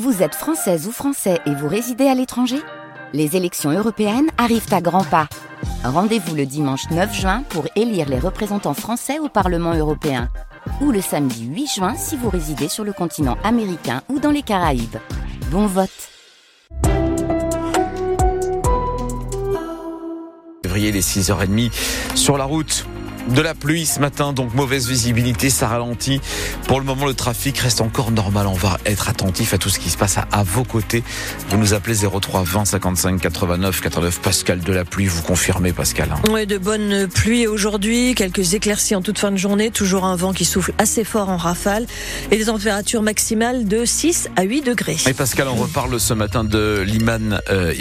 Vous êtes française ou français et vous résidez à l'étranger? Les élections européennes arrivent à grands pas. Rendez-vous le dimanche 9 juin pour élire les représentants français au Parlement européen. Ou le samedi 8 juin si vous résidez sur le continent américain ou dans les Caraïbes. Bon vote Février, les 6h30 sur la route de la pluie ce matin, donc mauvaise visibilité, ça ralentit. Pour le moment, le trafic reste encore normal. On va être attentif à tout ce qui se passe à, vos côtés. Vous nous appelez 03 20 55 89 89. Pascal de la pluie, vous confirmez, Pascal hein Oui, de bonnes pluies aujourd'hui, quelques éclaircies en toute fin de journée, toujours un vent qui souffle assez fort en rafale et des températures maximales de 6 à 8 degrés. Et Pascal, on reparle ce matin de Liman euh,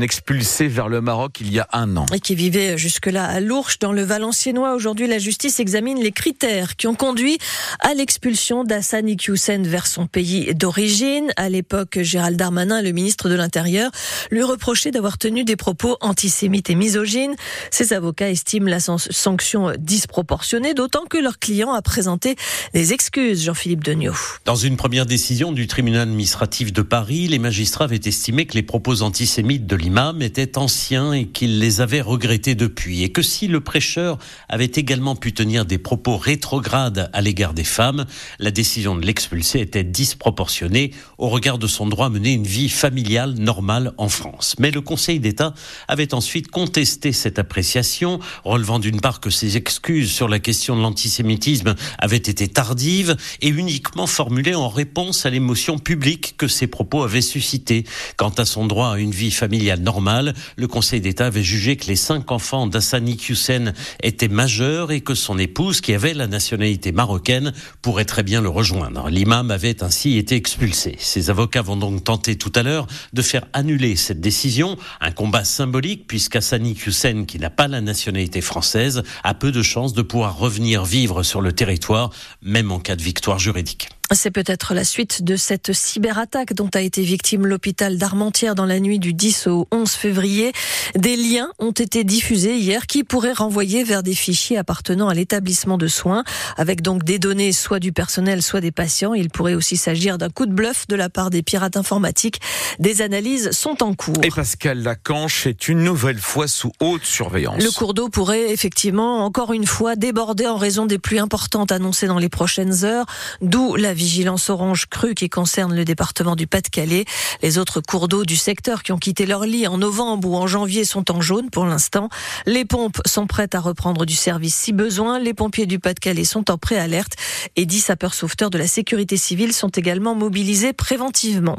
expulsé vers le Maroc il y a un an. Et qui vivait jusque-là à Lourches, dans le Valenciennois. Aujourd'hui, la justice examine les critères qui ont conduit à l'expulsion d'Hassan Iqiyoussen vers son pays d'origine. À l'époque, Gérald Darmanin, le ministre de l'Intérieur, lui reprochait d'avoir tenu des propos antisémites et misogynes. Ses avocats estiment la sanction disproportionnée, d'autant que leur client a présenté des excuses, Jean-Philippe Degnaud. Dans une première décision du tribunal administratif de Paris, les magistrats avaient estimé que les propos antisémites de l'imam étaient anciens et qu'ils les avaient regrettés depuis, et que si le prêcheur avait également pu tenir des propos rétrogrades à l'égard des femmes. La décision de l'expulser était disproportionnée au regard de son droit à mener une vie familiale normale en France. Mais le Conseil d'État avait ensuite contesté cette appréciation, relevant d'une part que ses excuses sur la question de l'antisémitisme avaient été tardives et uniquement formulées en réponse à l'émotion publique que ses propos avaient suscité. Quant à son droit à une vie familiale normale, le Conseil d'État avait jugé que les cinq enfants d'Hassani Hussein étaient majeurs et que son épouse, qui avait la nationalité marocaine, pourrait très bien le rejoindre. L'imam avait ainsi été expulsé. Ses avocats vont donc tenter tout à l'heure de faire annuler cette décision, un combat symbolique puisqu'Hassani Hussein, qui n'a pas la nationalité française, a peu de chances de pouvoir revenir vivre sur le territoire, même en cas de victoire juridique. C'est peut-être la suite de cette cyberattaque dont a été victime l'hôpital d'Armentières dans la nuit du 10 au 11 février. Des liens ont été diffusés hier qui pourraient renvoyer vers des fichiers appartenant à l'établissement de soins, avec donc des données soit du personnel, soit des patients. Il pourrait aussi s'agir d'un coup de bluff de la part des pirates informatiques. Des analyses sont en cours. Et Pascal Lacanche est une nouvelle fois sous haute surveillance. Le cours d'eau pourrait effectivement encore une fois déborder en raison des pluies importantes annoncées dans les prochaines heures, d'où la vigilance orange crue qui concerne le département du Pas-de-Calais. Les autres cours d'eau du secteur qui ont quitté leur lit en novembre ou en janvier sont en jaune pour l'instant. Les pompes sont prêtes à reprendre du service si besoin. Les pompiers du Pas-de-Calais sont en préalerte et 10 sapeurs-sauveteurs de la sécurité civile sont également mobilisés préventivement.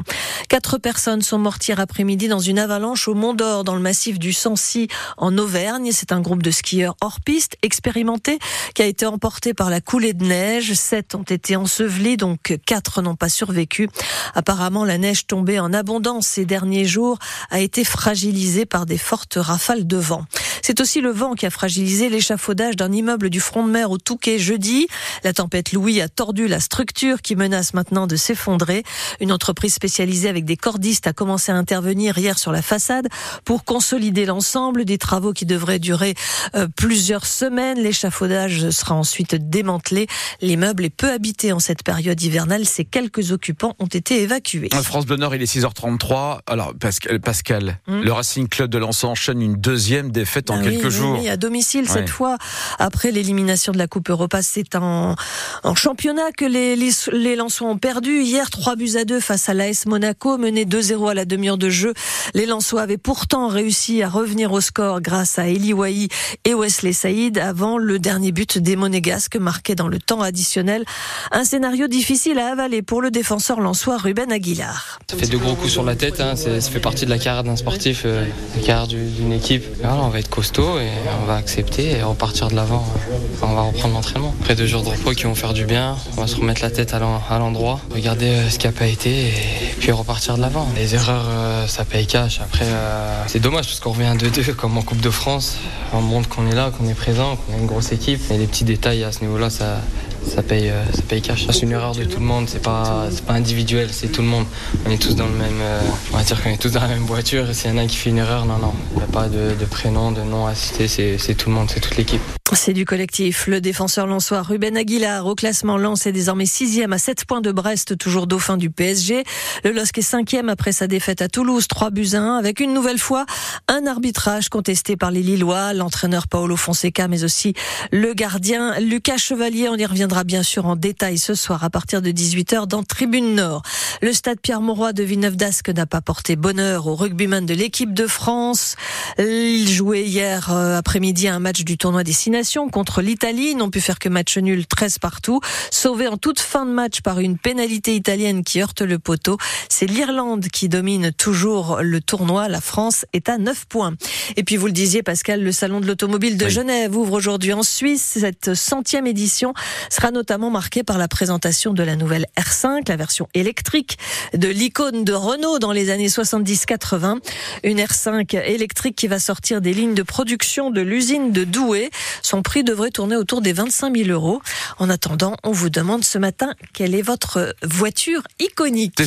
Quatre personnes sont mortes hier après-midi dans une avalanche au Mont d'Or dans le massif du Sancy en Auvergne. C'est un groupe de skieurs hors piste expérimenté qui a été emporté par la coulée de neige. Sept ont été ensevelis dont donc quatre n'ont pas survécu. Apparemment, la neige tombée en abondance ces derniers jours a été fragilisée par des fortes rafales de vent. C'est aussi le vent qui a fragilisé l'échafaudage d'un immeuble du front de mer au Touquet jeudi. La tempête Louis a tordu la structure qui menace maintenant de s'effondrer. Une entreprise spécialisée avec des cordistes a commencé à intervenir hier sur la façade pour consolider l'ensemble des travaux qui devraient durer euh, plusieurs semaines. L'échafaudage sera ensuite démantelé. L'immeuble est peu habité en cette période hivernale. Ses quelques occupants ont été évacués. France Bleu Nord, il est 6h33. Alors, Pascal, Pascal hmm. le Racing Club de Lens enchaîne une deuxième défaite en quelques jours. Oui, à domicile cette fois. Après l'élimination de la Coupe Europa, c'est en, en championnat que les, les, les Lensois ont perdu. Hier, 3 buts à 2 face à l'AS Monaco, mené 2-0 à la demi-heure de jeu. Les Lensois avaient pourtant réussi à revenir au score grâce à Eli Wahi et Wesley Saïd avant le dernier but des Monégasques marqué dans le temps additionnel. Un scénario difficile à avaler pour le défenseur lensois Ruben Aguilar. Ça fait de gros coups sur la tête, hein. ça fait partie de la carrière d'un sportif, euh, la carrière d'une équipe. on va être costaud et on va accepter et repartir de l'avant. On va reprendre l'entraînement. Après deux jours de repos qui vont faire du bien, on va se remettre la tête à l'endroit, regarder euh, ce qui n'a pas été et puis repartir de l'avant. Les erreurs, euh, ça paye cash. Après, c'est dommage parce qu'on revient à 2-2 comme en Coupe de France. On montre qu'on est là, qu'on est présent, qu'on a une grosse équipe. Et les petits détails à ce niveau-là, ça, ça paye, ça paye cash. C'est une erreur de tout le monde, c'est pas, pas individuel, c'est tout le monde. On est tous dans le même, on va dire qu'on est tous dans la même voiture. S'il y en a qui fait une erreur, non, non, il n'y a pas de, de prénom, de nom à citer, c'est tout le monde, c'est toute l'équipe. C'est du collectif. Le défenseur lançois Ruben Aguilar au classement lance est désormais sixième à 7 points de Brest, toujours dauphin du PSG. Le LOSC est cinquième après sa défaite à Toulouse, 3 buts à 1, avec une nouvelle fois un arbitrage contesté par les Lillois, l'entraîneur Paolo Fonseca, mais aussi le gardien Lucas Chevalier. On y reviendra bien sûr en détail ce soir à partir de 18h dans Tribune Nord. Le stade Pierre-Mauroy de Villeneuve-d'Ascq n'a pas porté bonheur aux rugbyman de l'équipe de France. Il jouait hier euh, après-midi un match du tournoi des contre l'Italie. N'ont pu faire que match nul 13 partout. Sauvé en toute fin de match par une pénalité italienne qui heurte le poteau. C'est l'Irlande qui domine toujours le tournoi. La France est à 9 points. Et puis vous le disiez Pascal, le salon de l'automobile de Genève ouvre aujourd'hui en Suisse. Cette centième édition sera notamment marquée par la présentation de la nouvelle R5, la version électrique de l'icône de Renault dans les années 70-80. Une R5 électrique qui va sortir des lignes de production de l'usine de Douai. Son prix devrait tourner autour des 25 000 euros. En attendant, on vous demande ce matin quelle est votre voiture iconique.